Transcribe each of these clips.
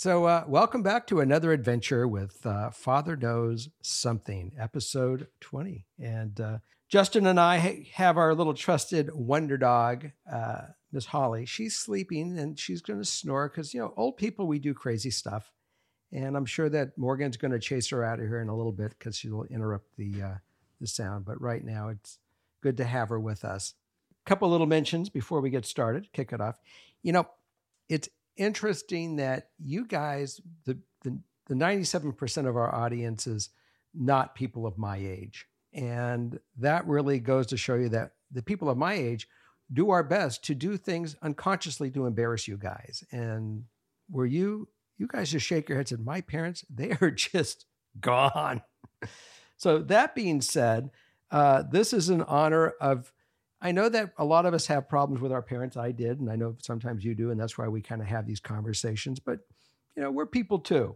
So, uh, welcome back to another adventure with uh, Father Knows Something, episode 20. And uh, Justin and I ha- have our little trusted wonder dog, uh, Miss Holly. She's sleeping and she's going to snore because, you know, old people, we do crazy stuff. And I'm sure that Morgan's going to chase her out of here in a little bit because she'll interrupt the, uh, the sound. But right now, it's good to have her with us. A couple little mentions before we get started, kick it off. You know, it's interesting that you guys, the, the, the 97% of our audience is not people of my age. And that really goes to show you that the people of my age do our best to do things unconsciously to embarrass you guys. And were you, you guys just shake your heads and my parents, they are just gone. so that being said, uh, this is in honor of I know that a lot of us have problems with our parents. I did, and I know sometimes you do, and that's why we kind of have these conversations. But you know, we're people too.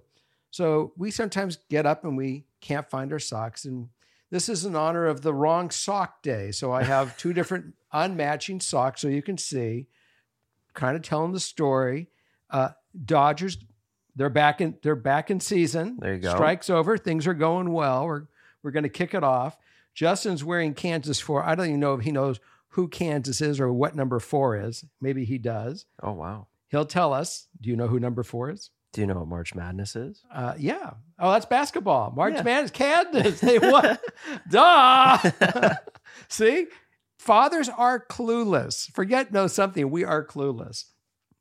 So we sometimes get up and we can't find our socks. And this is in honor of the wrong sock day. So I have two different unmatching socks so you can see, kind of telling the story. Uh, Dodgers, they're back in they're back in season. There you go. Strikes over. Things are going well. We're we're going to kick it off. Justin's wearing Kansas for I don't even know if he knows who Kansas is or what number four is. Maybe he does. Oh wow. He'll tell us. Do you know who number four is? Do you know what March Madness is? Uh, yeah. Oh, that's basketball. March Yeah. Madness, Kansas. They won. Duh. See, fathers are clueless. Forget know something. We are clueless.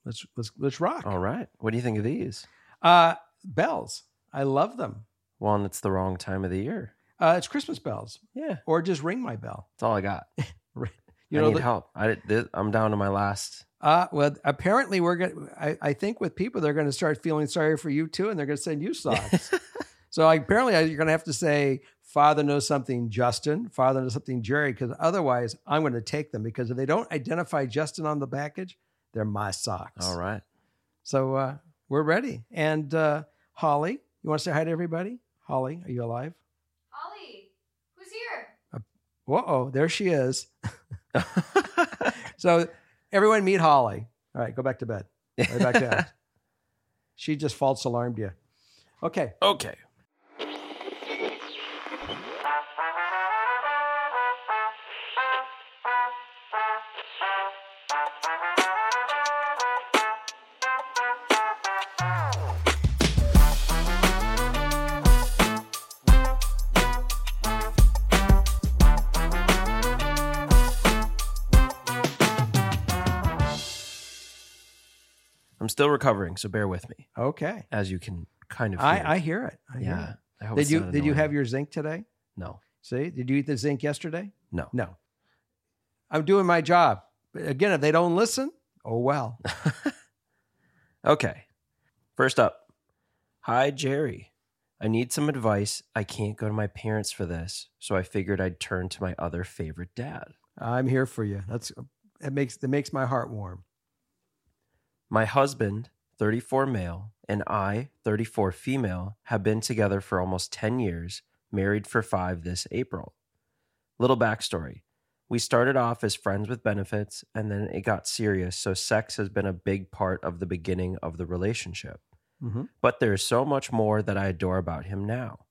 Let's let's let's rock. All right. What do you think of these? Uh, bells. I love them. Well, and it's the wrong time of the year. Uh, it's Christmas bells, Yeah, or just ring my bell. that's all I got. You I know, need the- help. I did- I'm down to my last. Uh, well, apparently we're going. I I think with people they're going to start feeling sorry for you too, and they're going to send you socks. so I, apparently you're going to have to say, "Father knows something, Justin." Father knows something, Jerry, because otherwise I'm going to take them because if they don't identify Justin on the package, they're my socks. All right. So uh, we're ready. And uh, Holly, you want to say hi to everybody? Holly, are you alive? Holly, who's here? Whoa, oh, there she is. So everyone meet Holly. All right, go back to bed. Right back down. she just false alarmed you. Okay. okay. Recovering, so bear with me, Okay. as you can kind of. Hear. I, I hear it. I hear yeah. it. I hope Did you did you have your zinc today? No. See, did you eat the zinc yesterday? No. No. I'm doing my job. But again, if they don't listen, oh well. Okay. First up, hi Jerry. I need some advice. I can't go to my parents for this, so I figured I'd turn to my other favorite dad. I'm here for you. That's it makes it makes my heart warm. My husband, 34 male, and I, 34 female, have been together for almost 10 years, married for five this April. Little backstory. We started off as friends with benefits, and then it got serious, so sex has been a big part of the beginning of the relationship. Mhm. But there is so much more that I adore about him now.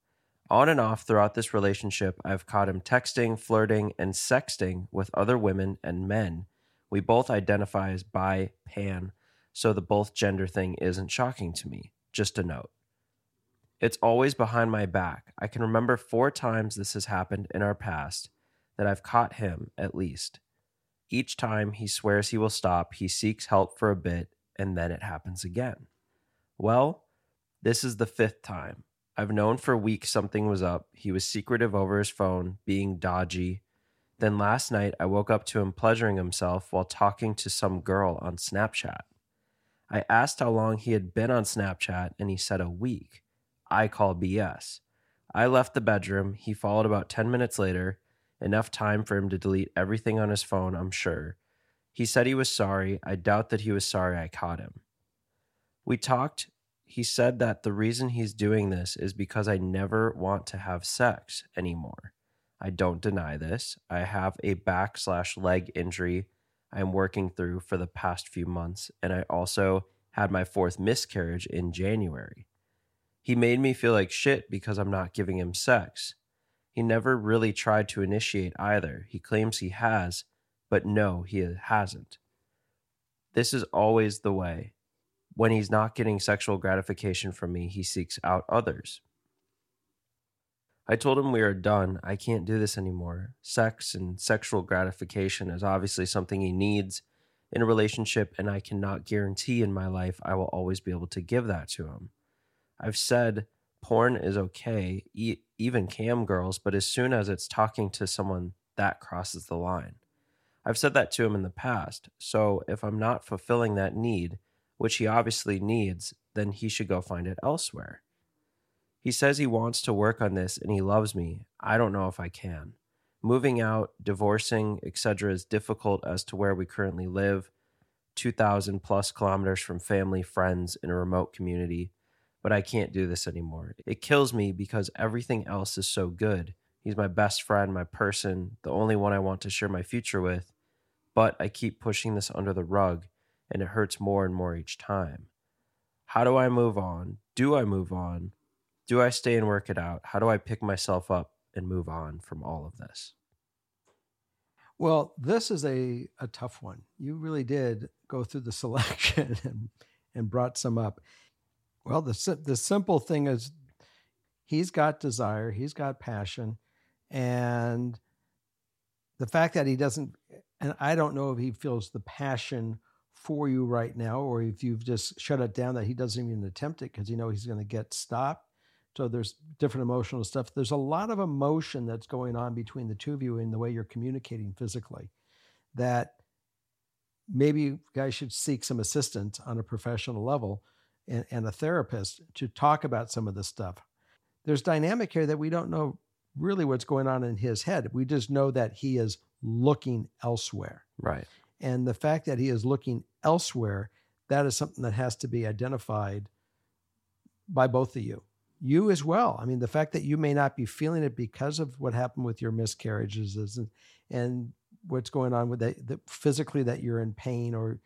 On and off throughout this relationship, I've caught him texting, flirting, and sexting with other women and men. We both identify as bi, pan, so the both gender thing isn't shocking to me. Just a note. It's always behind my back. I can remember four times this has happened in our past that I've caught him, at least. Each time he swears he will stop, he seeks help for a bit, and then it happens again. Well, this is the fifth time. I've known for weeks something was up. He was secretive over his phone, being dodgy. Then last night, I woke up to him pleasuring himself while talking to some girl on Snapchat. I asked how long he had been on Snapchat, and he said a week. I call BS. I left the bedroom. He followed about 10 minutes later, enough time for him to delete everything on his phone, I'm sure. He said he was sorry. I doubt that he was sorry I caught him. We talked. He said that the reason he's doing this is because I never want to have sex anymore. I don't deny this. I have a back slash leg injury I'm working through for the past few months, and I also had my fourth miscarriage in January. He made me feel like shit because I'm not giving him sex. He never really tried to initiate either. He claims he has, but no, he hasn't. This is always the way. When he's not getting sexual gratification from me, he seeks out others. I told him we are done. I can't do this anymore. Sex and sexual gratification is obviously something he needs in a relationship, and I cannot guarantee in my life I will always be able to give that to him. I've said porn is okay, e- even cam girls, but as soon as it's talking to someone, that crosses the line. I've said that to him in the past. So if I'm not fulfilling that need, which he obviously needs, then he should go find it elsewhere. He says he wants to work on this and he loves me. I don't know if I can. Moving out, divorcing, etc. is difficult as to where we currently live, 2,000 plus kilometers from family, friends in a remote community but I can't do this anymore. It kills me because everything else is so good. He's my best friend, my person, the only one I want to share my future with. But I keep pushing this under the rug, and it hurts more and more each time. How do I move on? Do I move on? Do I stay and work it out? How do I pick myself up and move on from all of this? Well, this is a, a tough one. You really did go through the selection and, and brought some up. Well, the the simple thing is, he's got desire, he's got passion, and the fact that he doesn't, and I don't know if he feels the passion for you right now, or if you've just shut it down that he doesn't even attempt it because you know he's going to get stopped. So there's different emotional stuff. There's a lot of emotion that's going on between the two of you in the way you're communicating physically. That maybe you guys should seek some assistance on a professional level and, and a therapist to talk about some of this stuff. There's dynamic here that we don't know really what's going on in his head. We just know that he is looking elsewhere. Right. And the fact that he is looking elsewhere, that is something that has to be identified by both of you. You as well. I mean, the fact that you may not be feeling it because of what happened with your miscarriages and, and what's going on with that, that physically that you're in pain or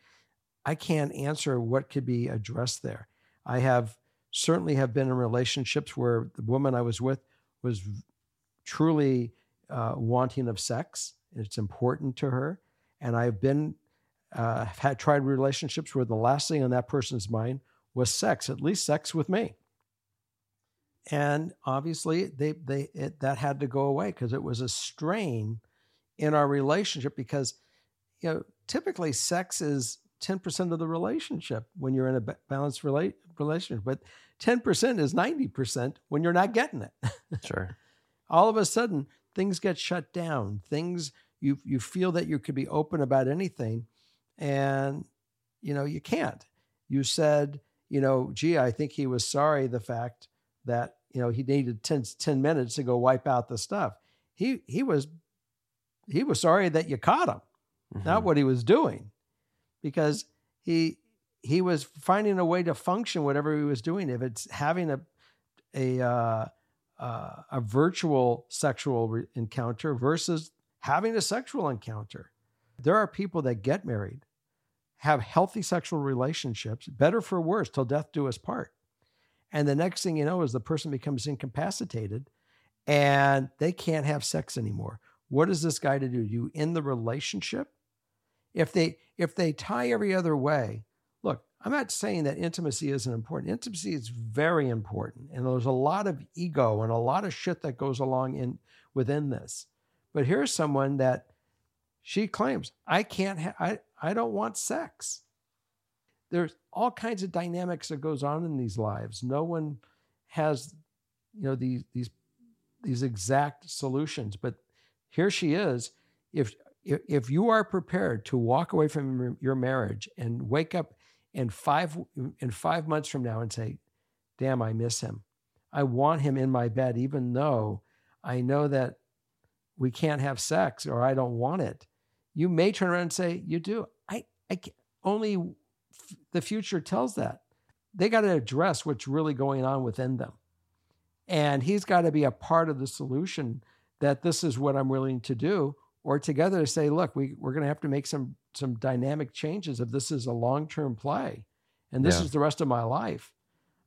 I can't answer what could be addressed there. I have certainly have been in relationships where the woman I was with was truly uh, wanting of sex. It's important to her, and I've been uh, had tried relationships where the last thing on that person's mind was sex, at least sex with me. And obviously, they they it, that had to go away because it was a strain in our relationship. Because you know, typically, sex is 10% of the relationship when you're in a balanced relate, relationship. But 10% is 90% when you're not getting it. Sure. All of a sudden, things get shut down. Things you you feel that you could be open about anything, and you know you can't. You said, you know, gee, I think he was sorry the fact that you know he needed 10, 10 minutes to go wipe out the stuff. He he was he was sorry that you caught him, mm-hmm. not what he was doing because he he was finding a way to function whatever he was doing. If it's having a a uh, uh, a virtual sexual re- encounter versus having a sexual encounter, there are people that get married, have healthy sexual relationships, better for worse, till death do us part. And the next thing you know is the person becomes incapacitated and they can't have sex anymore. What is this guy to do? You in the relationship if they if they tie every other way, look, I'm not saying that intimacy isn't important. Intimacy is very important. And there's a lot of ego and a lot of shit that goes along in within this. But here's someone that she claims, I can't ha- I, I don't want sex. There's all kinds of dynamics that goes on in these lives. No one has, you know, these these these exact solutions. But here she is. If if, you are prepared to walk away from your marriage and wake up in five in five months from now and say, "Damn, I miss him. I want him in my bed, even though I know that we can't have sex or I don't want it." You may turn around and say, "You do." I, I only the future tells that they got to address what's really going on within them, and he's got to be a part of the solution. That this is what I'm willing to do, or together to say, look, we, we're going to have to make some some dynamic changes if this is a long-term play and this Yeah. is the rest of my life.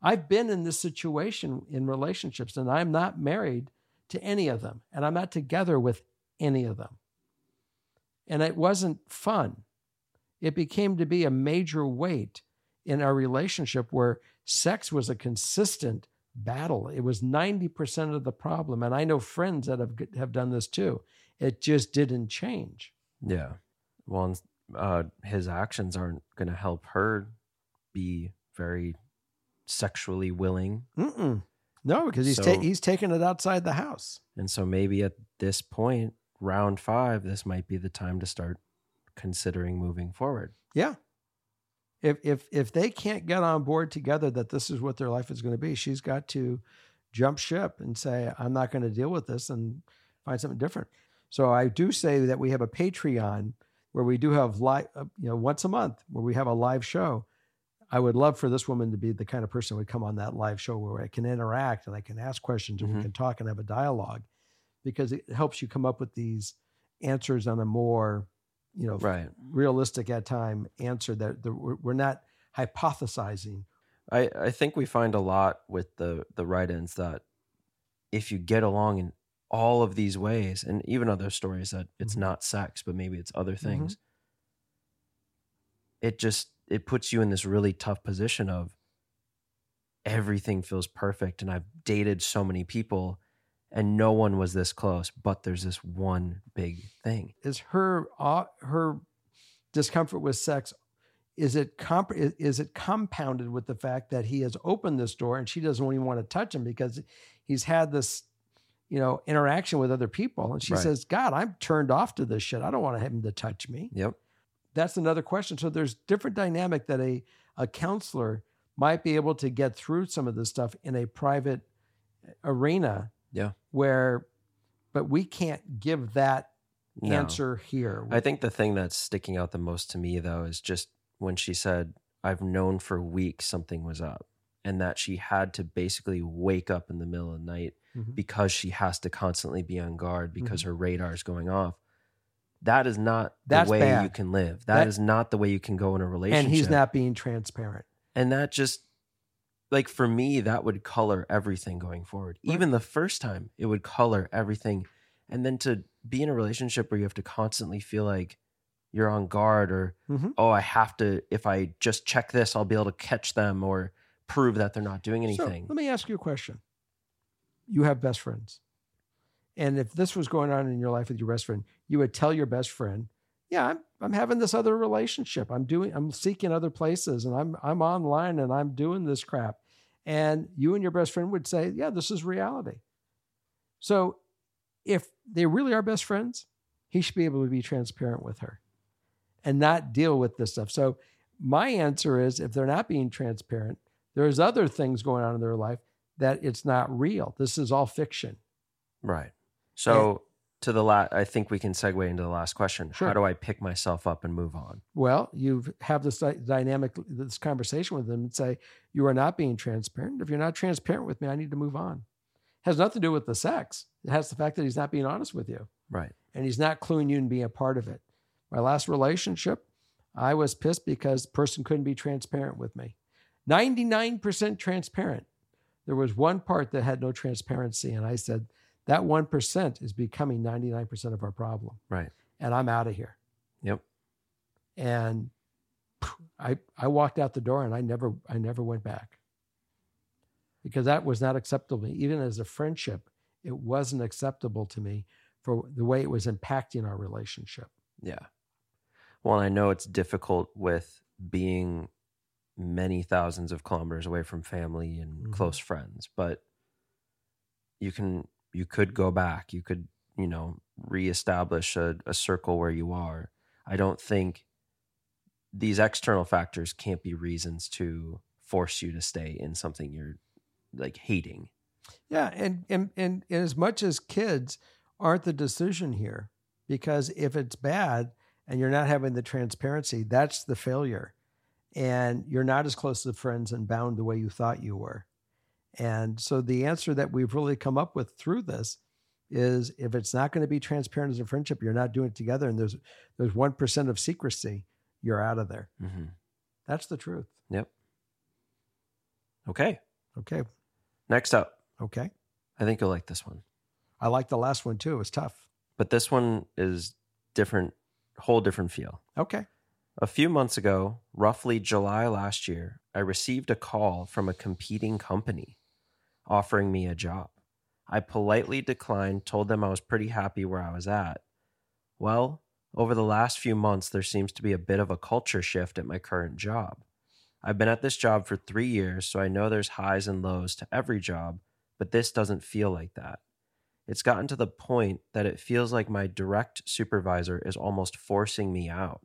I've been in this situation in relationships and I'm not married to any of them and I'm not together with any of them. And it wasn't fun. It became to be a major weight in our relationship where sex was a consistent battle. It was 90% of the problem. And I know friends that have, have done this too. It just didn't change. Yeah. Well, uh, his actions aren't going to help her be very sexually willing. Mm-mm. No, because he's ta- he's taking it outside the house. And so maybe at this point, round five, this might be the time to start considering moving forward. Yeah. If if if they can't get on board together that this is what their life is going to be, she's got to jump ship and say, I'm not going to deal with this and find something different. So I do say that we have a Patreon where we do have live, uh, you know, once a month where we have a live show. I would love for this woman to be the kind of person who would come on that live show where I can interact and I can ask questions and we Mhm. can talk and have a dialogue because it helps you come up with these answers on a more, you know, Right. realistic at time answer that that we're not hypothesizing. I, I think we find a lot with the the write-ins that if you get along in all of these ways, and even other stories that it's Mhm. not sex, but maybe it's other Mm-hmm. things, it just it puts you in this really tough position of everything feels perfect, and I've dated so many people, and no one was this close, but there's this one big thing. Is her uh, her discomfort with sex is it comp- is- it compounded with the fact that he has opened this door and she doesn't even want to touch him because he's had this you know interaction with other people and she Right. says god i'm turned off to this shit i don't want him to touch me Yep. that's another question. So there's different dynamic that a a counselor might be able to get through some of this stuff in a private arena. Yeah. Where, but we can't give that No. answer here. I think the thing that's sticking out the most to me though is just when she said, I've known for weeks something was up and that she had to basically wake up in the middle of the night Mhm. because she has to constantly be on guard because her radar is going off. That is not the That's way you can live. That- that is not the way you can go in a relationship. and he's not being transparent. And that just like for me, that would color everything going forward. Right. Even the first time, it would color everything. And then to be in a relationship where you have to constantly feel like you're on guard or, Mhm. oh, I have to, if I just check this, I'll be able to catch them or prove that they're not doing So anything. let me ask you a question. You have best friends. And if this was going on in your life with your best friend, you would tell your best friend, yeah, I'm, I'm having this other relationship. I'm doing, I'm seeking other places and I'm, I'm online and I'm doing this crap. And you and your best friend would say, yeah, this is reality. So if they really are best friends, he should be able to be transparent with her and not deal with this stuff. So my answer is if they're not being transparent, there's other things going on in their life that it's not real. This is all fiction. Right. So to the last, I think we can segue into the last question. Sure. How do I pick myself up and move on? Well, you have this dy- dynamic, this conversation with them and say, you are not being transparent. If you're not transparent with me, I need to move on. has nothing to do with the sex. It has the fact that he's not being honest with you Right. and he's not cluing you and being a part of it. My last relationship, I was pissed because the person couldn't be transparent with me. 99% transparent. There was one part that had no transparency. And I said, that 1% is becoming 99% of our problem. Right. And I'm out of here. Yep. And I, I walked out the door and I never I never went back. Because that was not acceptable to me. Even as a friendship, it wasn't acceptable to me for the way it was impacting our relationship. Yeah. Well, I know it's difficult with being many thousands of kilometers away from family and Mhm. close friends, but you can you could go back. You could, you know, reestablish a, a circle where you are. I don't think these external factors can't be reasons to force you to stay in something you're like hating. Yeah, and and and, and as much as kids aren't the decision here, because if it's bad and you're not having the transparency, that's the failure, and you're not as close to friends and bound the way you thought you were. And so the answer that we've really come up with through this is if it's not going to be transparent as a friendship, you're not doing it together, and there's there's one percent of secrecy, you're out of there. Mm-hmm. That's the truth. Yep. Okay. Okay. Next up, Okay. I think you'll like this one. I like the last one too. It was tough. but this one is different whole different feel Okay. a few months ago roughly july last year i received a call from a competing company offering me a job. I politely declined told them i was pretty happy where i was at. Well over the last few months there seems to be a bit of a culture shift at my current job. I've been at this job for three years so i know there's highs and lows to every job but this doesn't feel like that. It's gotten to the point that it feels like my direct supervisor is almost forcing me out.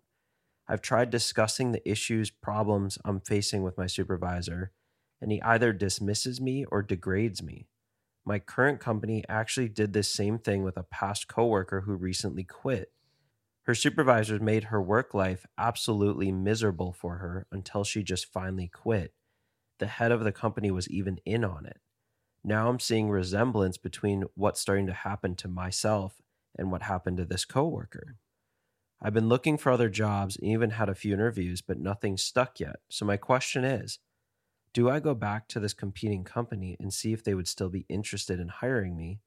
I've tried discussing the issues, problems I'm facing with my supervisor, and he either dismisses me or degrades me. My current company actually did this same thing with a past coworker who recently quit. Her supervisors made her work life absolutely miserable for her until she just finally quit. The head of the company was even in on it now I'm seeing resemblance between what's starting to happen to myself and what happened to this coworker. I've been looking for other jobs and even had a few interviews, but nothing stuck yet. So my question is, do I go back to this competing company and see if they would still be interested in hiring me,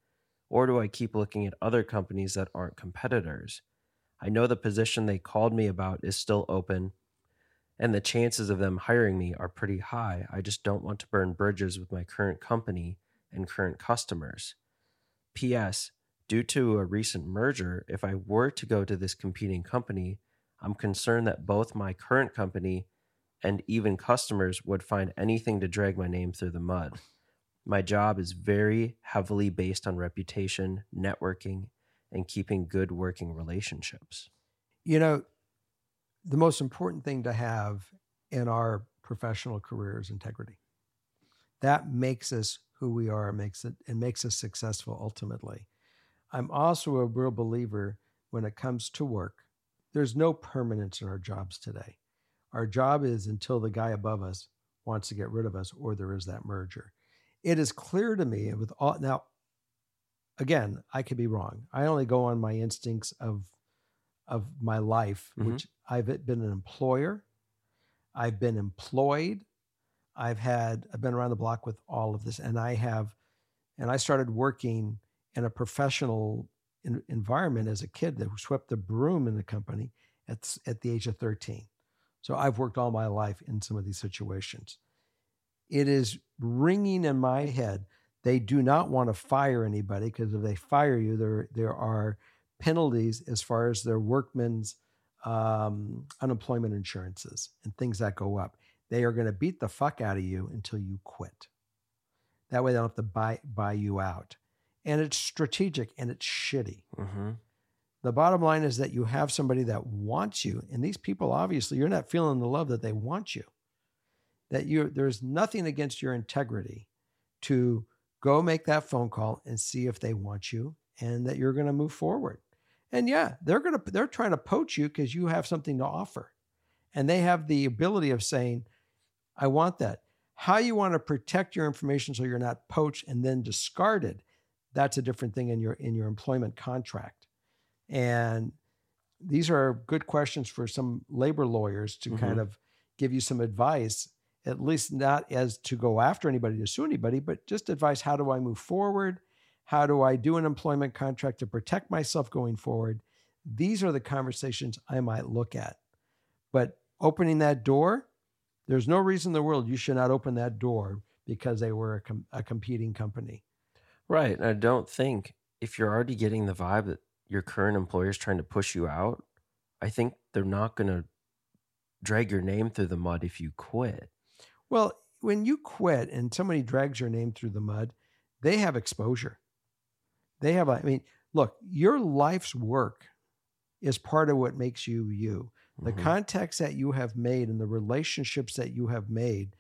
or do I keep looking at other companies that aren't competitors? I know the position they called me about is still open, and the chances of them hiring me are pretty high. I just don't want to burn bridges with my current company and current customers. P.S. Due to a recent merger, if I were to go to this competing company, I'm concerned that both my current company and even customers would find anything to drag my name through the mud. My job is very heavily based on reputation, networking, and keeping good working relationships. You know, the most important thing to have in our professional career is integrity. That makes us who we are, makes it and makes us successful ultimately. I'm also a real believer when it comes to work. There's no permanence in our jobs today. Our job is until the guy above us wants to get rid of us or there is that merger. It is clear to me with all now again, I could be wrong. I only go on my instincts of of my life, Mhm. which I've been an employer, I've been employed, I've had I've been around the block with all of this, and I have, and I started working in a professional in, environment as a kid that swept the broom in the company at at the age of thirteen. So I've worked all my life in some of these situations. It is ringing in my head. They do not want to fire anybody because if they fire you, there there are penalties as far as their workmen's um, unemployment insurances and things that go up. They are going to beat the fuck out of you until you quit. That way, they don't have to buy buy you out. And it's strategic and it's shitty. Mm-hmm. The bottom line is that you have somebody that wants you, and these people obviously you're not feeling the love that they want you. That you there's nothing against your integrity to go make that phone call and see if they want you and that you're going to move forward. And yeah, they're going to they're trying to poach you because you have something to offer. And they have the ability of saying, I want that. How you want to protect your information so you're not poached and then discarded, that's a different thing in your in your employment contract. And these are good questions for some labor lawyers to mm-hmm. kind of give you some advice, at least not as to go after anybody to sue anybody, but just advice how do I move forward? How do I do an employment contract to protect myself going forward? These are the conversations I might look at. But opening that door, There's no reason in the world you should not open that door because they were a, com- a competing company. Right. And I don't think if you're already getting the vibe that your current employer is trying to push you out, I think they're not going to drag your name through the mud if you quit. Well, when you quit and somebody drags your name through the mud, they have exposure. They have, I mean, look, your life's work is part of what makes you you. The Mhm. contacts that you have made and the relationships that you have made.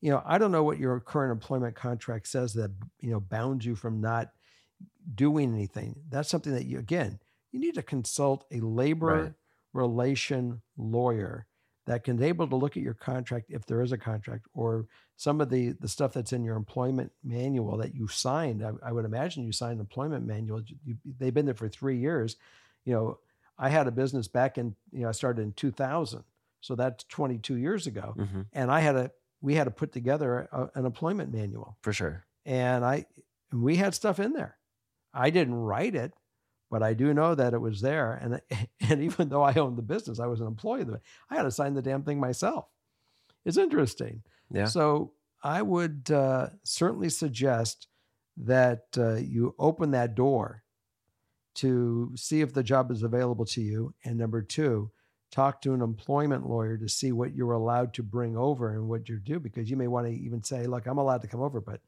You know, I don't know what your current employment contract says that, you know, bounds you from not doing anything. That's something that you, again, you need to consult a labor Right. relation lawyer that can be able to look at your contract if there is a contract or some of the the stuff that's in your employment manual that you signed i, I would imagine you signed an employment manual you, they've been there for three years you know i had a business back in you know i started in 2000 so that's 22 years ago Mhm. and i had a we had to put together a, an employment manual For sure. and I and we had stuff in there. I didn't write it, but I do know that it was there. And and even though I owned the business, I was an employee of it. I had to sign the damn thing myself. It's interesting. Yeah. So I would uh, certainly suggest that uh, you open that door to see if the job is available to you. And number two, talk to an employment lawyer to see what you're allowed to bring over and what you do, because you may want to even say, look, I'm allowed to come over, but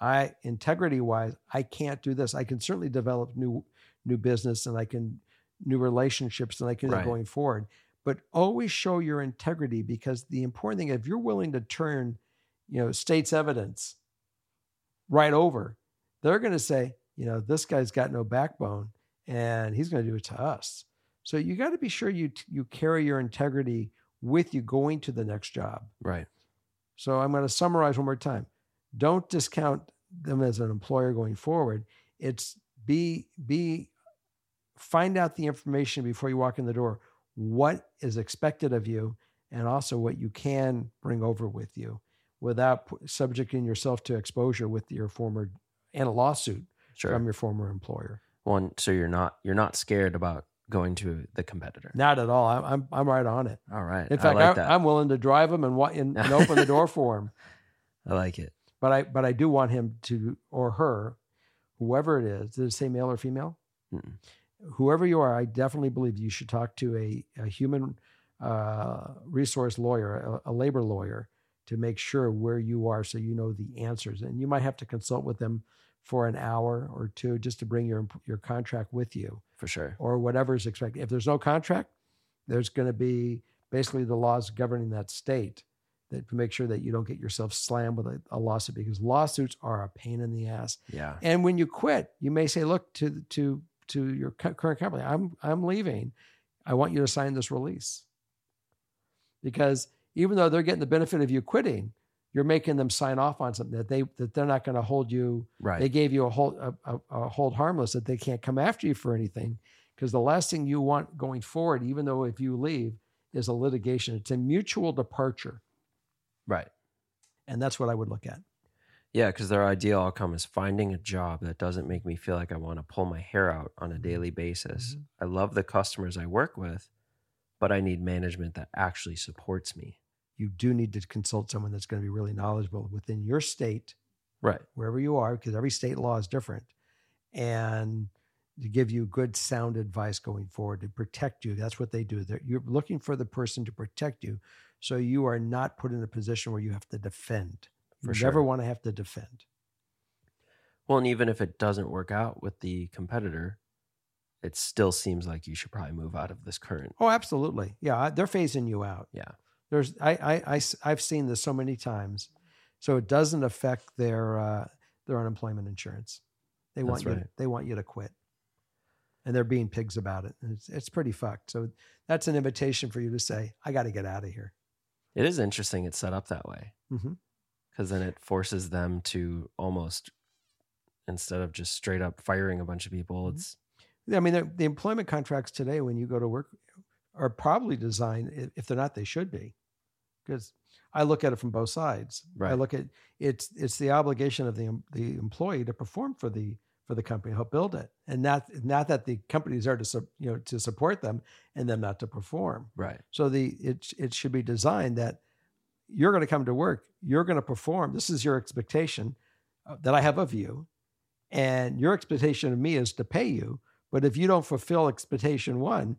I integrity wise, I can't do this. I can certainly develop new new business and I can new relationships and I can Right. going forward. But always show your integrity because the important thing, if you're willing to turn, you know, state's evidence right over, they're going to say, you know, this guy's got no backbone and he's going to do it to us. So you got to be sure you you carry your integrity with you going to the next job. Right. So I'm going to summarize one more time. Don't discount them as an employer going forward. It's be be find out the information before you walk in the door. What is expected of you, and also what you can bring over with you, without subjecting yourself to exposure with your former and a lawsuit Sure. from your former employer. One, so you're not you're not scared about going to the competitor. Not at all. I'm I'm, I'm right on it. All right. In fact, I like I that. I'm willing to drive them and, and, and open the door for them. I like it. But I but I do want him to or her, whoever it is, it say male or female? Mm-mm. Whoever you are, I definitely believe you should talk to a, a human uh, resource lawyer, a, a labor lawyer, to make sure where you are, so you know the answers. And you might have to consult with them for an hour or two just to bring your your contract with you For sure. or whatever is expected. If there's no contract, there's going to be basically the laws governing that state that to make sure that you don't get yourself slammed with a, a lawsuit because lawsuits are a pain in the ass. Yeah. And when you quit, you may say, "Look to to to your current company, I'm I'm leaving. I want you to sign this release." Because even though they're getting the benefit of you quitting, you're making them sign off on something that they that they're not going to hold you Right. they gave you a hold a, a, a hold harmless that they can't come after you for anything because the last thing you want going forward even though if you leave is a litigation it's a mutual departure right. and that's what i would look at Yeah, because their ideal outcome is finding a job that doesn't make me feel like I want to pull my hair out on a daily basis. Mhm. I love the customers I work with, but I need management that actually supports me. you do need to consult someone that's going to be really knowledgeable within your state Right. wherever you are because every state law is different and to give you good sound advice going forward to protect you that's what they do They're, you're looking for the person to protect you so you are not put in a position where you have to defend. You For never want to have to defend. Well, and even if it doesn't work out with the competitor, it still seems like you should probably move out of this current. oh absolutely. Yeah they're phasing you out. Yeah. there's I, I i i've seen this so many times. So it doesn't affect their uh their unemployment insurance. They want you right. they want you to quit. And they're being pigs about it. It's, it's pretty fucked. So that's an invitation for you to say i got to get out of here It is interesting it's set up that way. Because then it forces them to almost, instead of just straight up firing a bunch of people, Mhm. it's i mean the, the employment contracts today when you go to work are probably designed if they're not they should be. Because i look at it from both sides. I look at it's it's the obligation of the the employee to perform for the for the company to help build it and not not that the companies are to su- you know to support them and them not to perform right. so the it it should be designed that you're going to come to work, you're going to perform. This is your expectation uh, that I have of you. And your expectation of me is to pay you. But if you don't fulfill expectation one,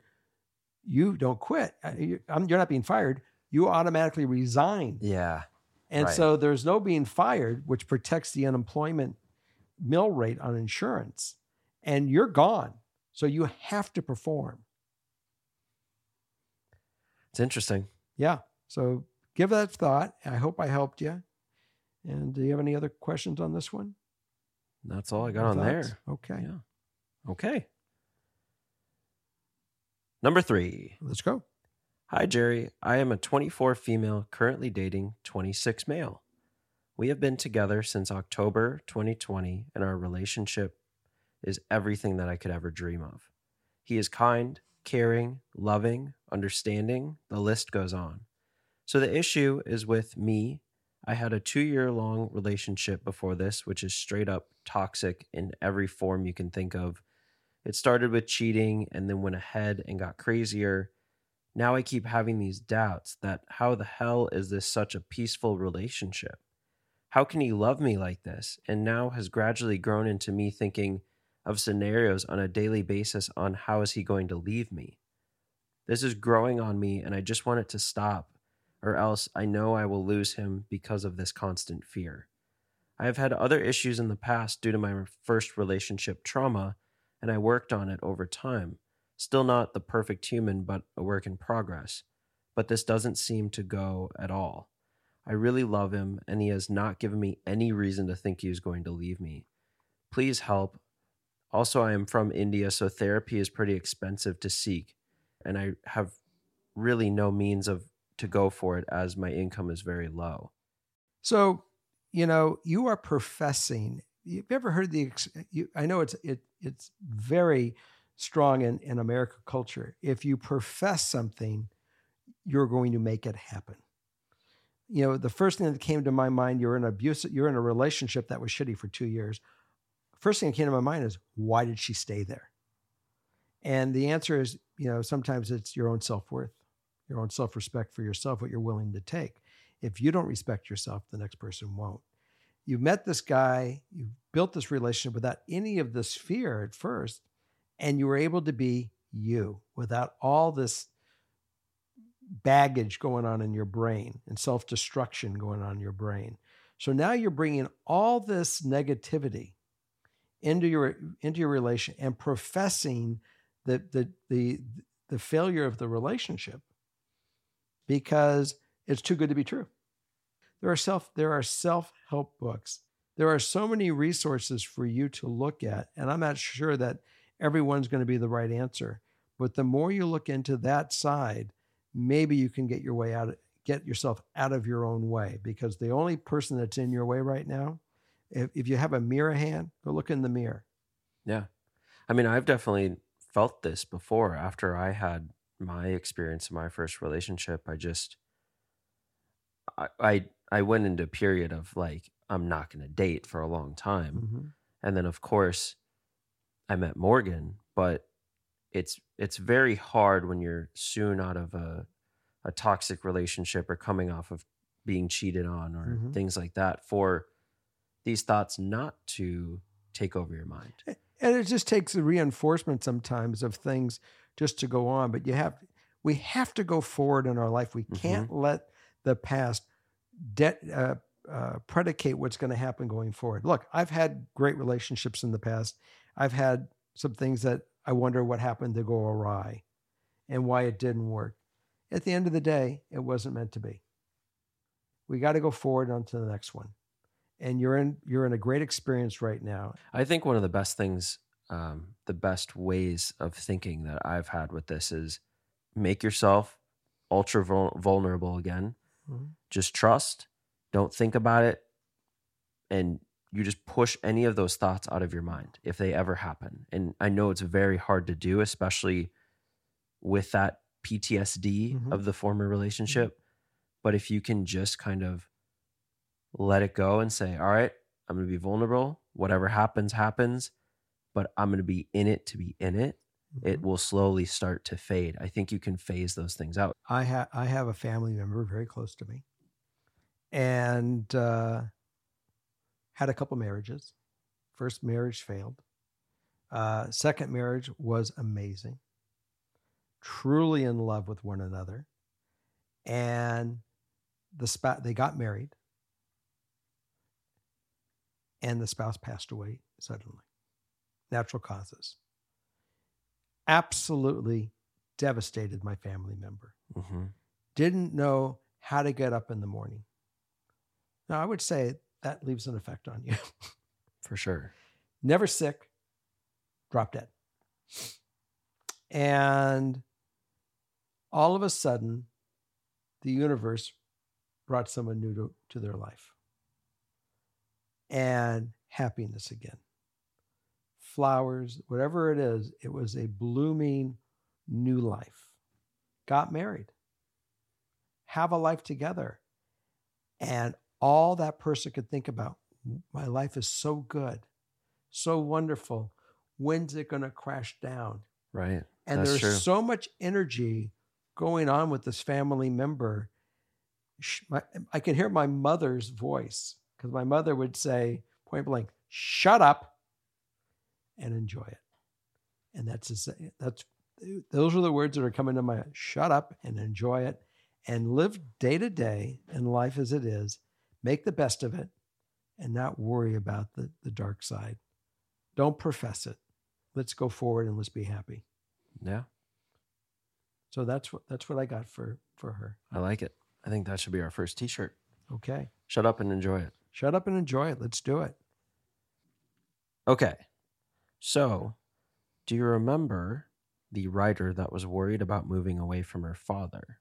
you don't quit. Uh, You're not being fired. You automatically resign. Yeah. And Right. so there's no being fired, which protects the unemployment mill rate on insurance. And you're gone. So you have to perform. It's interesting. Yeah. So give that thought. I hope I helped you. And do you have any other questions on this one? That's all I got on thoughts? there. Okay. Yeah. Okay. Number three. Let's go. Hi, Jerry. I am a 24 female currently dating 26 male. We have been together since October 2020, and our relationship is everything that I could ever dream of. He is kind, caring, loving, understanding, the list goes on. So the issue is with me. I had a two year long relationship before this, which is straight up toxic in every form you can think of. It started with cheating and then went ahead and got crazier. Now I keep having these doubts that how the hell is this such a peaceful relationship? How can he love me like this? And now has gradually grown into me thinking of scenarios on a daily basis on how is he going to leave me? This is growing on me and I just want it to stop, or else I know I will lose him because of this constant fear. I have had other issues in the past due to my first relationship trauma, and I worked on it over time. Still not the perfect human, but a work in progress. But this doesn't seem to go at all. I really love him, and he has not given me any reason to think he is going to leave me. Please help. Also, I am from India, so therapy is pretty expensive to seek, and I have really no means of to go for it as my income is very low. So, you know, you are professing. You've ever heard the? You, I know it's it it's very strong in in American culture. If you profess something, you're going to make it happen. You know, the first thing that came to my mind, you're in an abusive, you're in a relationship that was shitty for two years. First thing that came to my mind is why did she stay there? And the answer is, you know, sometimes it's your own self worth, your own self respect for yourself, what you're willing to take. If you don't respect yourself, the next person won't. You met this guy, you built this relationship without any of this fear at first, and you were able to be you without all this baggage going on in your brain and self destruction going on in your brain. So now you're bringing all this negativity into your into your relation and professing the the the the failure of the relationship because it's too good to be true. There are self there are self-help books. There are so many resources for you to look at and I'm not sure that everyone's going to be the right answer. But the more you look into that side, maybe you can get your way out get yourself out of your own way because the only person that's in your way right now if, if you have a mirror hand, go look in the mirror. Yeah. I mean, I've definitely felt this before after I had my experience in my first relationship. I just I I, I went into a period of like I'm not going to date for a long time. Mm-hmm. And then of course I met Morgan, but it's it's very hard when you're soon out of a a toxic relationship or coming off of being cheated on or Mhm. things like that for these thoughts not to take over your mind. And it just takes the reinforcement sometimes of things just to go on. But you have, we have to go forward in our life. We can't let the past de- uh, uh, predicate what's going to happen going forward. Look, I've had great relationships in the past. I've had some things that I wonder what happened to go awry and why it didn't work. At the end of the day, it wasn't meant to be. We got to go forward onto the next one. And you're in you're in a great experience right now. I think one of the best things, um, the best ways of thinking that I've had with this is make yourself ultra vul- vulnerable again. Mhm. Just trust, don't think about it, and you just push any of those thoughts out of your mind if they ever happen. And I know it's very hard to do, especially with that PTSD Mhm. of the former relationship. But if you can just kind of let it go and say, all right, I'm going to be vulnerable. Whatever happens, happens, but I'm going to be in it to be in it. It will slowly start to fade. I think you can phase those things out. I have I have a family member very close to me and uh, had a couple marriages. First marriage failed. Uh, second marriage was amazing. Truly in love with one another, and the spouse they got married, and the spouse passed away suddenly, natural causes. Absolutely devastated my family member. Mm-hmm. Didn't know how to get up in the morning. Now, I would say that leaves an effect on you. For sure. Never sick, drop dead. And all of a sudden, the universe brought someone new to, to their life and happiness again. Flowers, whatever it is, it was a blooming new life. Got married, have a life together. And all that person could think about my life is so good, so wonderful. When's it going to crash down? Right. And That's there's true. so much energy going on with this family member. I can hear my mother's voice because my mother would say point blank, "Shut up and enjoy it." And that's that's those are the words that are coming to my shut up and enjoy it and live day to day in life as it is. Make the best of it and not worry about the, the dark side. Don't profess it. Let's go forward and let's be happy. Yeah. So that's what that's what I got for for her. I like it. I think that should be our first t shirt. Okay. Shut up and enjoy it. Shut up and enjoy it. Let's do it. Okay. So, do you remember the writer that was worried about moving away from her father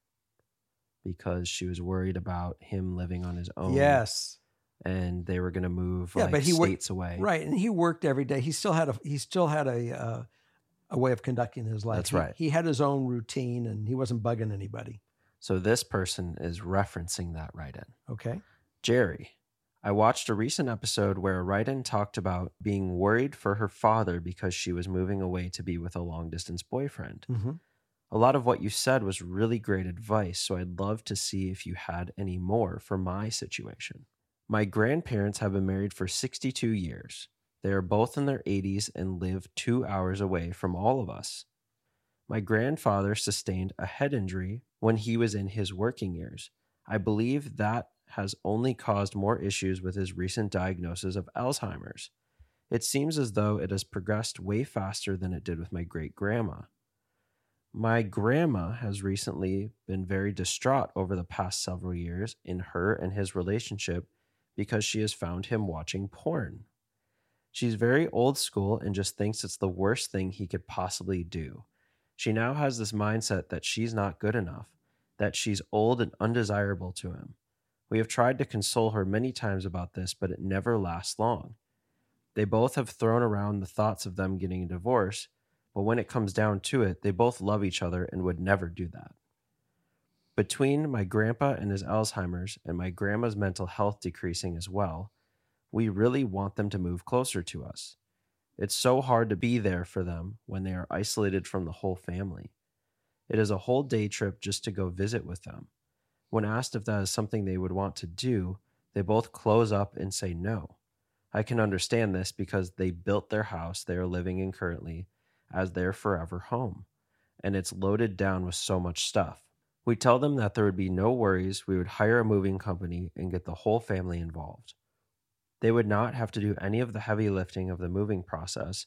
because she was worried about him living on his own? Yes. And they were going to move Yeah, like but he states away. Right. And he worked every day. He still had a he still had a uh, a way of conducting his life. That's He- right. He, had his own routine and he wasn't bugging anybody. So, this person is referencing that write in. Okay. Jerry, I watched a recent episode where a write in talked about being worried for her father because she was moving away to be with a long distance boyfriend. Mm-hmm. A lot of what you said was really great advice, so I'd love to see if you had any more for my situation. My grandparents have been married for 62 years. They are both in their 80s and live two hours away from all of us. My grandfather sustained a head injury when he was in his working years. I believe that has only caused more issues with his recent diagnosis of Alzheimer's. It seems as though it has progressed way faster than it did with my great grandma. My grandma has recently been very distraught over the past several years in her and his relationship because she has found him watching porn. She's very old school and just thinks it's the worst thing he could possibly do. She now has this mindset that she's not good enough, that she's old and undesirable to him. We have tried to console her many times about this, but it never lasts long. They both have thrown around the thoughts of them getting a divorce, but when it comes down to it, they both love each other and would never do that. Between my grandpa and his Alzheimer's and my grandma's mental health decreasing as well, we really want them to move closer to us. It's so hard to be there for them when they are isolated from the whole family. It is a whole day trip just to go visit with them. When asked if that is something they would want to do, they both close up and say no. I can understand this because they built their house they are living in currently as their forever home, and it's loaded down with so much stuff. We tell them that there would be no worries, we would hire a moving company and get the whole family involved. They would not have to do any of the heavy lifting of the moving process.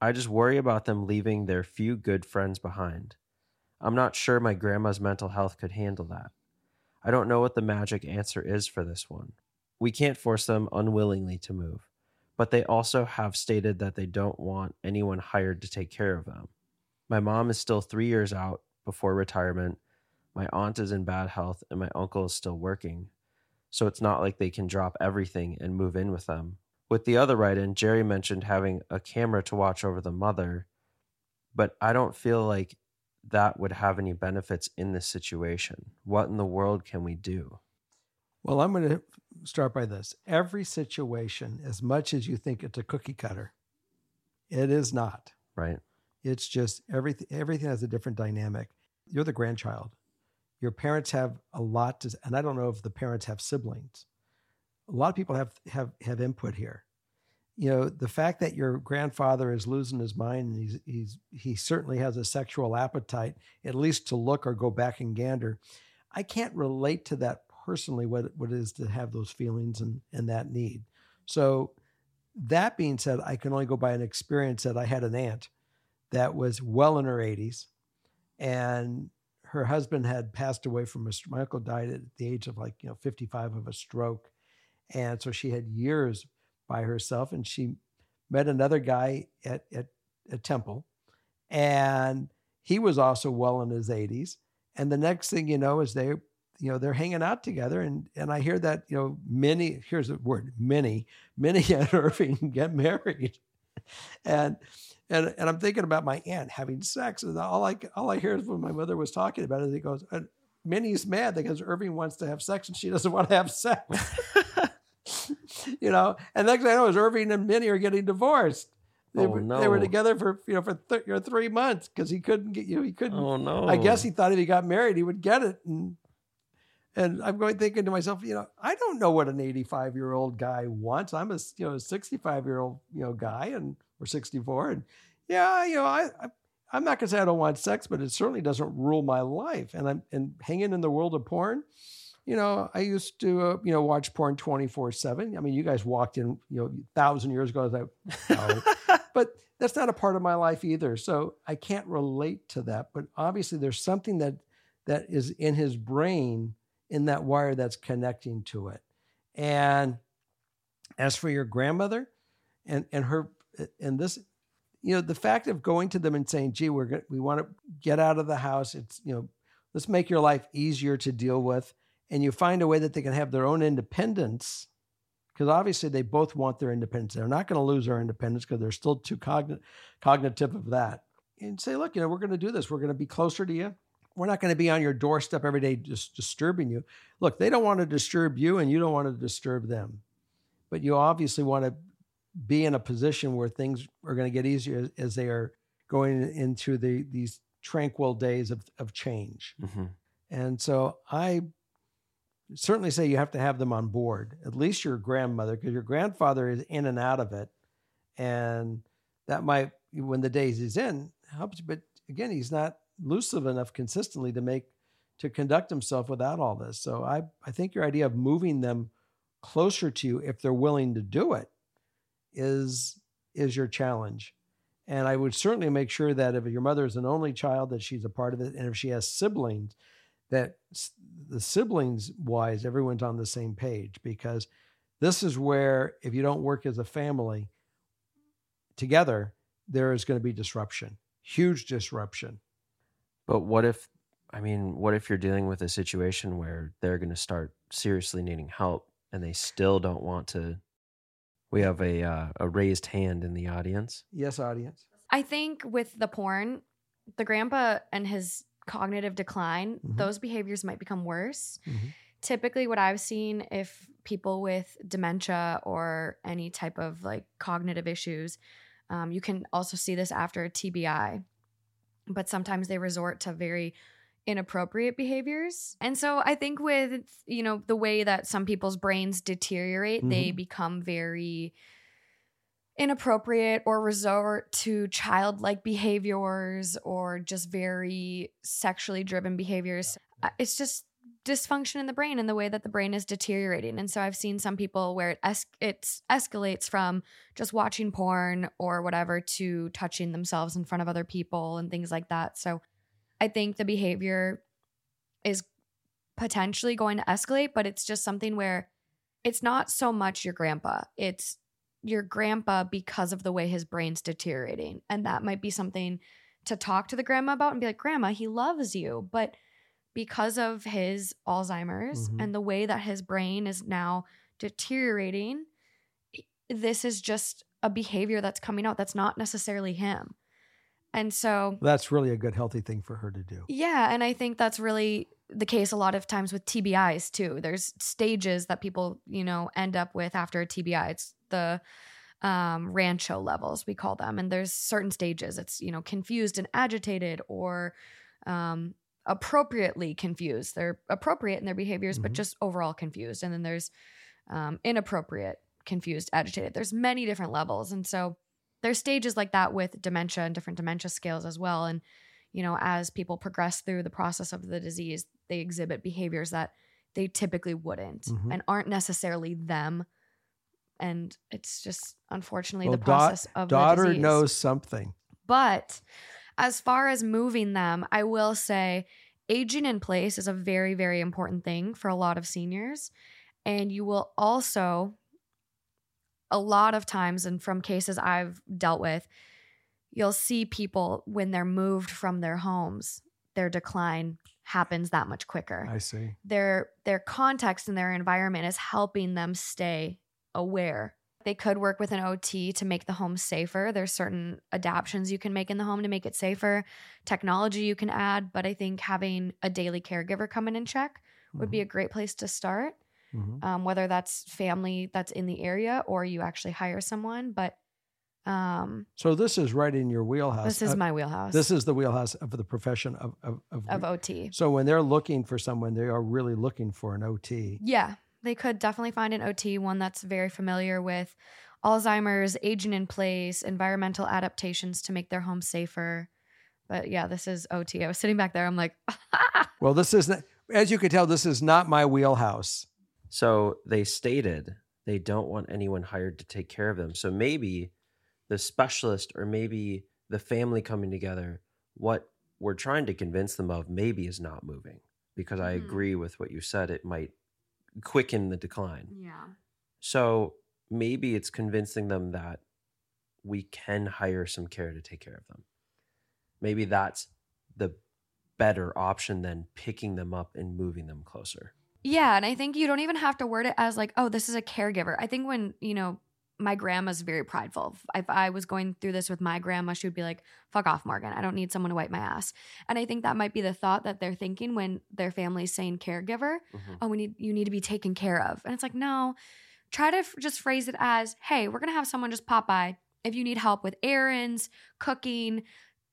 I just worry about them leaving their few good friends behind. I'm not sure my grandma's mental health could handle that. I don't know what the magic answer is for this one. We can't force them unwillingly to move, but they also have stated that they don't want anyone hired to take care of them. My mom is still three years out before retirement. My aunt is in bad health, and my uncle is still working. So it's not like they can drop everything and move in with them. With the other write in, Jerry mentioned having a camera to watch over the mother, but I don't feel like that would have any benefits in this situation. What in the world can we do? Well, I'm going to start by this. Every situation, as much as you think it's a cookie cutter, it is not. Right? It's just everything. Everything has a different dynamic. You're the grandchild. your parents have a lot to, and I don't know if the parents have siblings. A lot of people have have have input here. You know, the fact that your grandfather is losing his mind and he's he's he certainly has a sexual appetite, at least to look or go back and gander. I can't relate to that personally what what it is to have those feelings and and that need. So that being said, I can only go by an experience that I had an aunt that was well in her 80s and her husband had passed away from a my uncle died at the age of like you know 55 of a stroke and so she had years by herself and she met another guy at at, at temple and he was also well in his 80s and the next thing you know is they you know they're hanging out together and and i hear that you know minnie here's the word minnie minnie and irving get married and and and i'm thinking about my aunt having sex and all i all i hear is when my mother was talking about it he goes and minnie's mad because irving wants to have sex and she doesn't want to have sex you know and next thing i know is irving and minnie are getting divorced they, Oh, were, no. they were together for you know for th- three months because he couldn't get you know, he couldn't Oh no. I guess he thought if he got married, he would get it. And and I'm going thinking to myself, you know, I don't know what an 85 year old guy wants. I'm a you know 65 year old you know guy, and we're 64, and yeah, you know, I, I I'm not gonna say I don't want sex, but it certainly doesn't rule my life. And I'm and hanging in the world of porn. You know, I used to uh, you know watch porn 24 seven. I mean, you guys walked in you know thousand years ago. I was like, no but that's not a part of my life either. So I can't relate to that. But obviously, there's something that that is in his brain in that wire that's connecting to it. And as for your grandmother, and and her and this, you know, the fact of going to them and saying, "Gee, we're go- we want to get out of the house. It's you know, let's make your life easier to deal with." And you find a way that they can have their own independence because obviously they both want their independence. They're not going to lose their independence because they're still too cogn- cognitive of that. And say, look, you know, we're going to do this. We're going to be closer to you. We're not going to be on your doorstep every day just disturbing you. Look, they don't want to disturb you and you don't want to disturb them. But you obviously want to be in a position where things are going to get easier as, as they are going into the these tranquil days of, of change. Mhm. And so I certainly say you have to have them on board, at least your grandmother, because your grandfather is in and out of it. And that might, when the days he's in, helps. But again, he's not lucid enough consistently to make, to conduct himself without all this. So I, I think your idea of moving them closer to you, if they're willing to do it, is, is your challenge. And I would certainly make sure that if your mother is an only child, that she's a part of it. And if she has siblings, that the siblings wise, everyone's on the same page because this is where if you don't work as a family together, there is going to be disruption, huge disruption. But what if, I mean, what if you're dealing with a situation where they're going to start seriously needing help and they still don't want to? We have a uh, a raised hand in the audience. Yes, audience. I think with the porn, the grandpa and his cognitive decline, Mhm. those behaviors might become worse. Mhm. Typically, what I've seen if people with dementia or any type of like cognitive issues, um, you can also see this after a TBI, but sometimes they resort to very inappropriate behaviors. And so I think with, you know, the way that some people's brains deteriorate, they mm-hmm. become very inappropriate or resort to childlike behaviors or just very sexually driven behaviors. It's just dysfunction in the brain and the way that the brain is deteriorating. And so I've seen some people where it es- it's escalates from just watching porn or whatever to touching themselves in front of other people and things like that. So I think the behavior is potentially going to escalate, but it's just something where it's not so much your grandpa. It's your grandpa because of the way his brain's deteriorating. And that might be something to talk to the grandma about and be like, Grandma, he loves you. But because of his Alzheimer's Mhm. and the way that his brain is now deteriorating, this is just a behavior that's coming out that's not necessarily him. And so That's really a good, healthy thing for her to do. yeah, and I think that's really the case a lot of times with TBIs too. There's stages that people, you know, end up with after a TBI. It's the um, rancho levels, we call them. And there's certain stages. It's, you know, confused and agitated or um, appropriately confused. They're appropriate in their behaviors, but Mhm. just overall confused. And then there's um, inappropriate, confused, agitated. There's many different levels. And so there's stages like that with dementia and different dementia scales as well. And, you know, as people progress through the process of the disease, they exhibit behaviors that they typically wouldn't Mhm. and aren't necessarily them. And it's just unfortunately Well, the da- process of the Daughter knows something. But as far as moving them, I will say aging in place is a very, very important thing for a lot of seniors. And you will also, a lot of times, and from cases I've dealt with, you'll see people when they're moved from their homes, their decline happens that much quicker I see. their their context and their environment is helping them stay aware. They could work with an OT to make the home safer. There's certain adaptations you can make in the home to make it safer, technology you can add, but I think having a daily caregiver come in and check would be a great place to start. Mhm. Um, whether that's family that's in the area or you actually hire someone, but um, So this is right in your wheelhouse. this is Uh, my wheelhouse This is the wheelhouse of the profession of of, of, of OT. So when they're looking for someone, they are really looking for an OT. Yeah, they could definitely find an OT, one that's very familiar with Alzheimer's, aging in place, environmental adaptations to make their home safer. But yeah, this is OT. I was sitting back there. I'm like, Well, this isn't. As you can tell, this is not my wheelhouse. So they stated they don't want anyone hired to take care of them. So maybe the specialist or maybe the family coming together, what we're trying to convince them of maybe is not moving. Because I Mhm. agree with what you said, it might quicken the decline. yeah. So maybe it's convincing them that we can hire some care to take care of them. Maybe that's the better option than picking them up and moving them closer. Yeah. And I think you don't even have to word it as like, oh, this is a caregiver. I think when, you know, my grandma's very prideful. If I was going through this with my grandma, she would be like, fuck off, Morgan. I don't need someone to wipe my ass. And I think that might be the thought that they're thinking when their family's saying caregiver. Mhm. oh we need you need to be taken care of and it's like no try to f- just phrase it as hey we're gonna have someone just pop by if you need help with errands cooking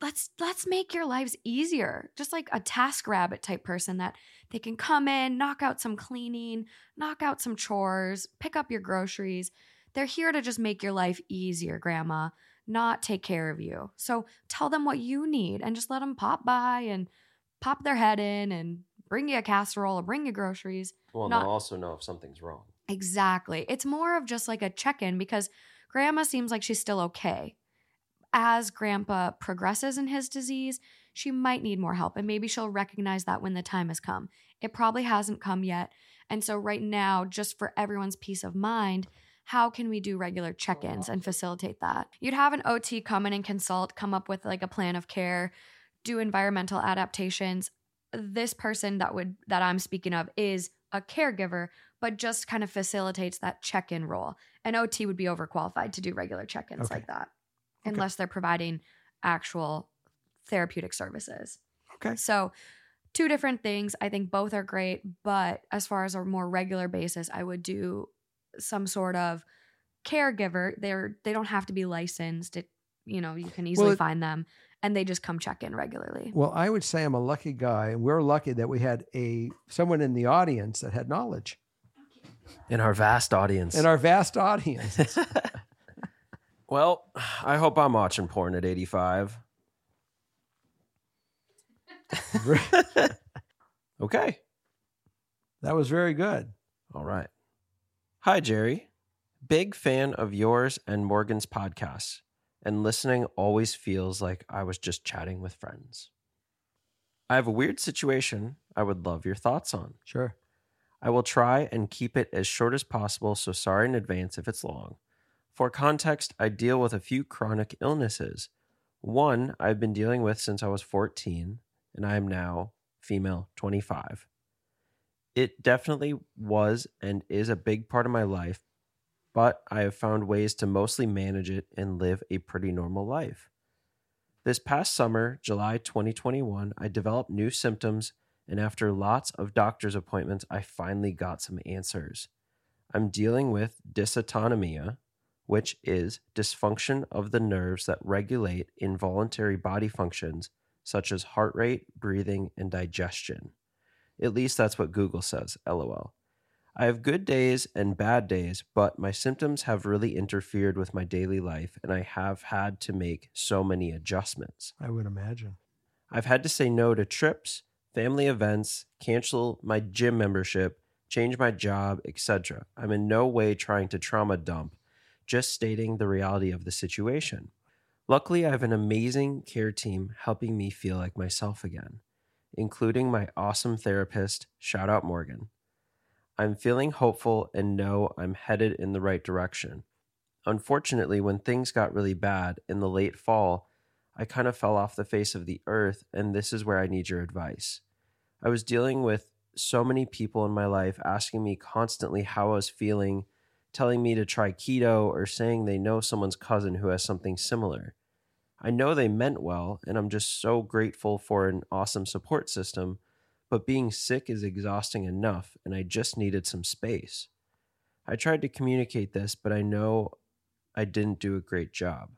let's let's make your lives easier just like a TaskRabbit type person that they can come in knock out some cleaning knock out some chores pick up your groceries they're here to just make your life easier grandma not take care of you so tell them what you need and just let them pop by and pop their head in and bring you a casserole or bring you groceries Well, Not- they'll also know if something's wrong. Exactly. It's more of just like a check in because grandma seems like she's still okay. As grandpa progresses in his disease, she might need more help and maybe she'll recognize that when the time has come. It probably hasn't come yet. And so, right now, just for everyone's peace of mind, how can we do regular check ins uh-huh. and facilitate that? You'd have an OT come in and consult, come up with like a plan of care, do environmental adaptations. This person that would that I'm speaking of is a caregiver but just kind of facilitates that check-in role. An OT would be overqualified to do regular check-ins Okay. like that, Okay. unless they're providing actual therapeutic services. Okay. So, two different things. I think both are great, but as far as a more regular basis, I would do some sort of caregiver. They're they don't have to be licensed. It, you know, you can easily it- find them, and they just come check in regularly. Well, I would say I'm a lucky guy, and we're lucky that we had a someone in the audience that had knowledge In our vast audience. in our vast audience. well, I hope I'm watching porn at 85. okay. that was very good. All right. Hi, Jerry. Big fan of yours and Morgan's podcasts, and listening always feels like I was just chatting with friends. I have a weird situation I would love your thoughts on. Sure. I will try and keep it as short as possible, so sorry in advance if it's long. For context, I deal with a few chronic illnesses. One I've been dealing with since I was 14, and I am now female 25. It definitely was and is a big part of my life, but I have found ways to mostly manage it and live a pretty normal life. This past summer, July 2021, I developed new symptoms and after lots of doctor's appointments, I finally got some answers. I'm dealing with dysautonomia, which is dysfunction of the nerves that regulate involuntary body functions such as heart rate, breathing, and digestion. At least that's what Google says, lol. I have good days and bad days, but my symptoms have really interfered with my daily life, and I have had to make so many adjustments. I would imagine. I've had to say no to trips, family events, cancel my gym membership, change my job, etc. I'm in no way trying to trauma dump, just stating the reality of the situation. Luckily, I have an amazing care team helping me feel like myself again, including my awesome therapist, shout out Morgan. I'm feeling hopeful and know I'm headed in the right direction. Unfortunately, when things got really bad in the late fall, I kind of fell off the face of the earth, and this is where I need your advice. I was dealing with so many people in my life asking me constantly how I was feeling, telling me to try keto, or saying they know someone's cousin who has something similar. I know they meant well, and I'm just so grateful for an awesome support system, but being sick is exhausting enough, and I just needed some space. I tried to communicate this, but I know I didn't do a great job.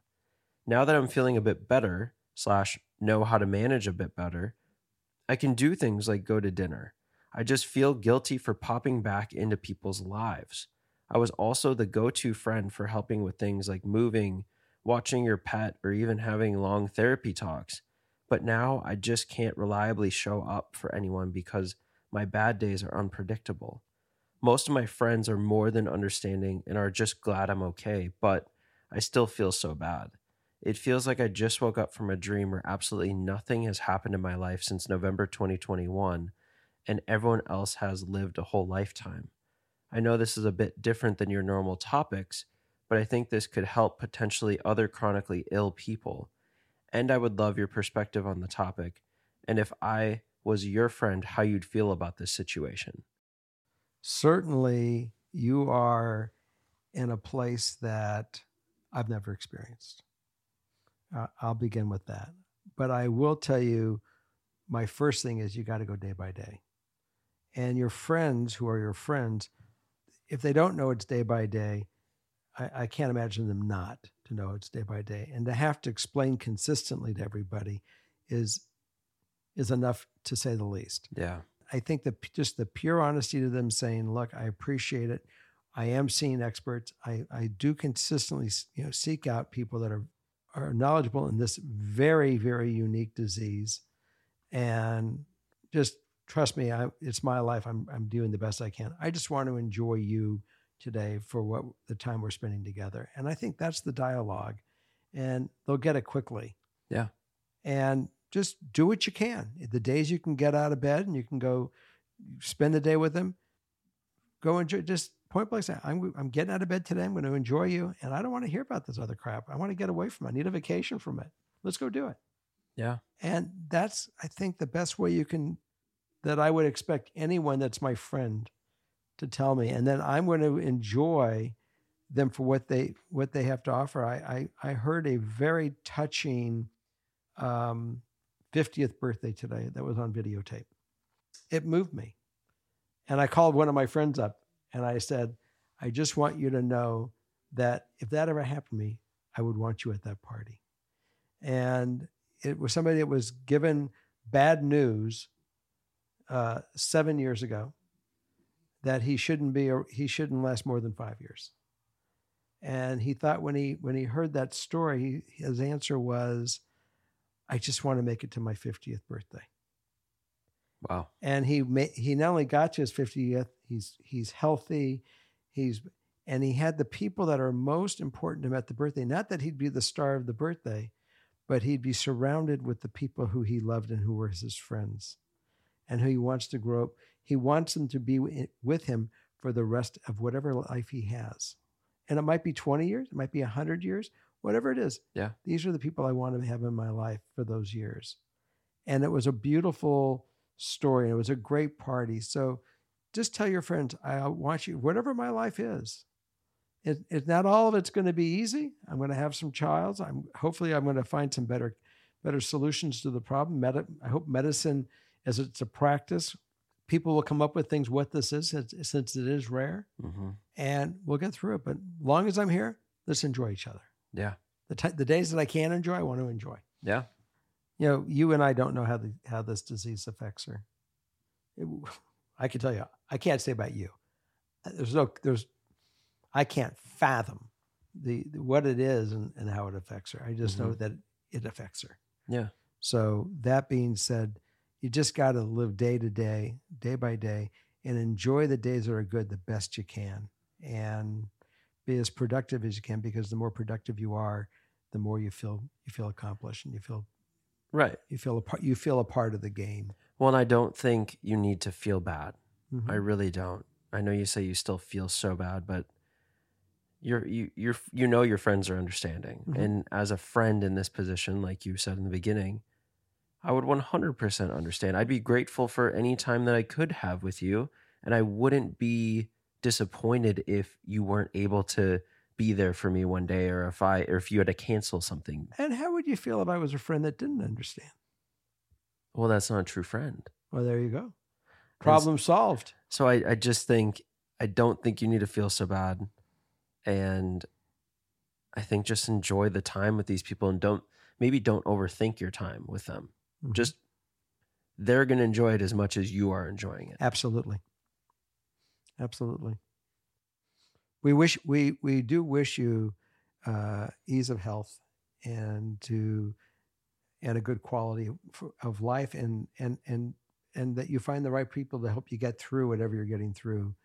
Now that I'm feeling a bit better, slash, know how to manage a bit better, I can do things like go to dinner. I just feel guilty for popping back into people's lives. I was also the go to friend for helping with things like moving, watching your pet, or even having long therapy talks. But now I just can't reliably show up for anyone because my bad days are unpredictable. Most of my friends are more than understanding and are just glad I'm okay, but I still feel so bad. It feels like I just woke up from a dream where absolutely nothing has happened in my life since November 2021, and everyone else has lived a whole lifetime. I know this is a bit different than your normal topics, but I think this could help potentially other chronically ill people. And I would love your perspective on the topic, and if I was your friend, how you'd feel about this situation. Certainly, you are in a place that I've never experienced. Uh, I'll begin with that. But I will tell you my first thing is you got to go day by day. And your friends who are your friends, if they don't know it's day by day, I, I can't imagine them not to know it's day by day. And to have to explain consistently to everybody is is enough to say the least. Yeah. I think that just the pure honesty to them saying, look, I appreciate it. I am seeing experts. I, I do consistently you know seek out people that are are knowledgeable in this very, very unique disease. And just trust me, I, it's my life. I'm, I'm doing the best I can. I just want to enjoy you today for what the time we're spending together. And I think that's the dialogue. And they'll get it quickly. Yeah. And just do what you can. The days you can get out of bed and you can go spend the day with them, go enjoy. Just point blank say, I'm, I'm getting out of bed today. I'm going to enjoy you. And I don't want to hear about this other crap. I want to get away from it. I need a vacation from it. Let's go do it. Yeah. And that's, I think, the best way you can, that I would expect anyone that's my friend to tell me. And then I'm going to enjoy them for what they what they have to offer. I I, I heard a very touching um, 50th birthday today that was on videotape. It moved me. And I called one of my friends up and I said, I just want you to know that if that ever happened to me, I would want you at that party. And it was somebody that was given bad news uh, seven years ago that he shouldn't be he shouldn't last more than five years. And he thought when he when he heard that story, he, his answer was, "I just want to make it to my 50th birthday." Wow. And he he not only got to his 50th, he's he's healthy, he's and he had the people that are most important to him at the birthday. Not that he'd be the star of the birthday, but he'd be surrounded with the people who he loved and who were his friends, and who he wants to grow up. He wants them to be with him for the rest of whatever life he has. And it might be 20 years, it might be 100 years, whatever it is. Yeah. These are the people I want to have in my life for those years. And it was a beautiful story. And it was a great party. So just tell your friends, I want you, whatever my life is, it, it not all of it's going to be easy. I'm going to have some trials. I'm hopefully I'm going to find some better, better solutions to the problem. Medi- I hope medicine, as it's a practice, people will come up with things what this is since, it is rare, mm-hmm. and we'll get through it. But long as I'm here, let's enjoy each other. Yeah. The t- the days that I can enjoy, I want to enjoy. Yeah. You know, you and I don't know how the how this disease affects her. It- I can tell you, I can't say about you. There's no, there's, I can't fathom the what it is and, and how it affects her. I just know that it affects her. Yeah. So that being said, you just got to live day to day, day by day, and enjoy the days that are good the best you can, and be as productive as you can. Because the more productive you are, the more you feel you feel accomplished, and you feel Right. you feel a part you feel a part of the game. Well, and I don't think you need to feel bad. Mhm. I really don't. I know you say you still feel so bad, but you're you you're you know your friends are understanding. Mhm. And as a friend in this position, like you said in the beginning, I would 100% understand. I'd be grateful for any time that I could have with you, and I wouldn't be disappointed if you weren't able to be there for me one day or if I or if you had to cancel something. And how would you feel if I was a friend that didn't understand? Well, that's not a true friend. Well, there you go. Problem solved. So I, I just think I don't think you need to feel so bad. And I think just enjoy the time with these people and don't maybe don't overthink your time with them. Mhm. Just they're gonna enjoy it as much as you are enjoying it. Absolutely. Absolutely. We wish we we do wish you uh, ease of health and to and a good quality of- of life and and and and that you find the right people to help you get through whatever you're getting through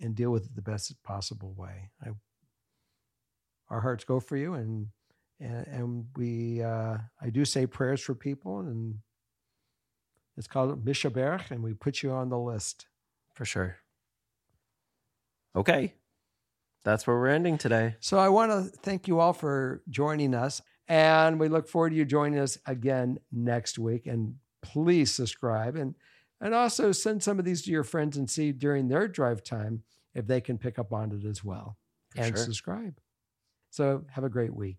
and deal with it the best possible way. I, our hearts go for you and and, and we uh, I do say prayers for people and it's called Mi Shebeirach and we put you on the list. For sure. Okay. That's where we're ending today. So I want to thank you all for joining us. And we look forward to you joining us again next week. And please subscribe and and also send some of these to your friends and see during their drive time if they can pick up on it as well. For and sure. subscribe. So have a great week.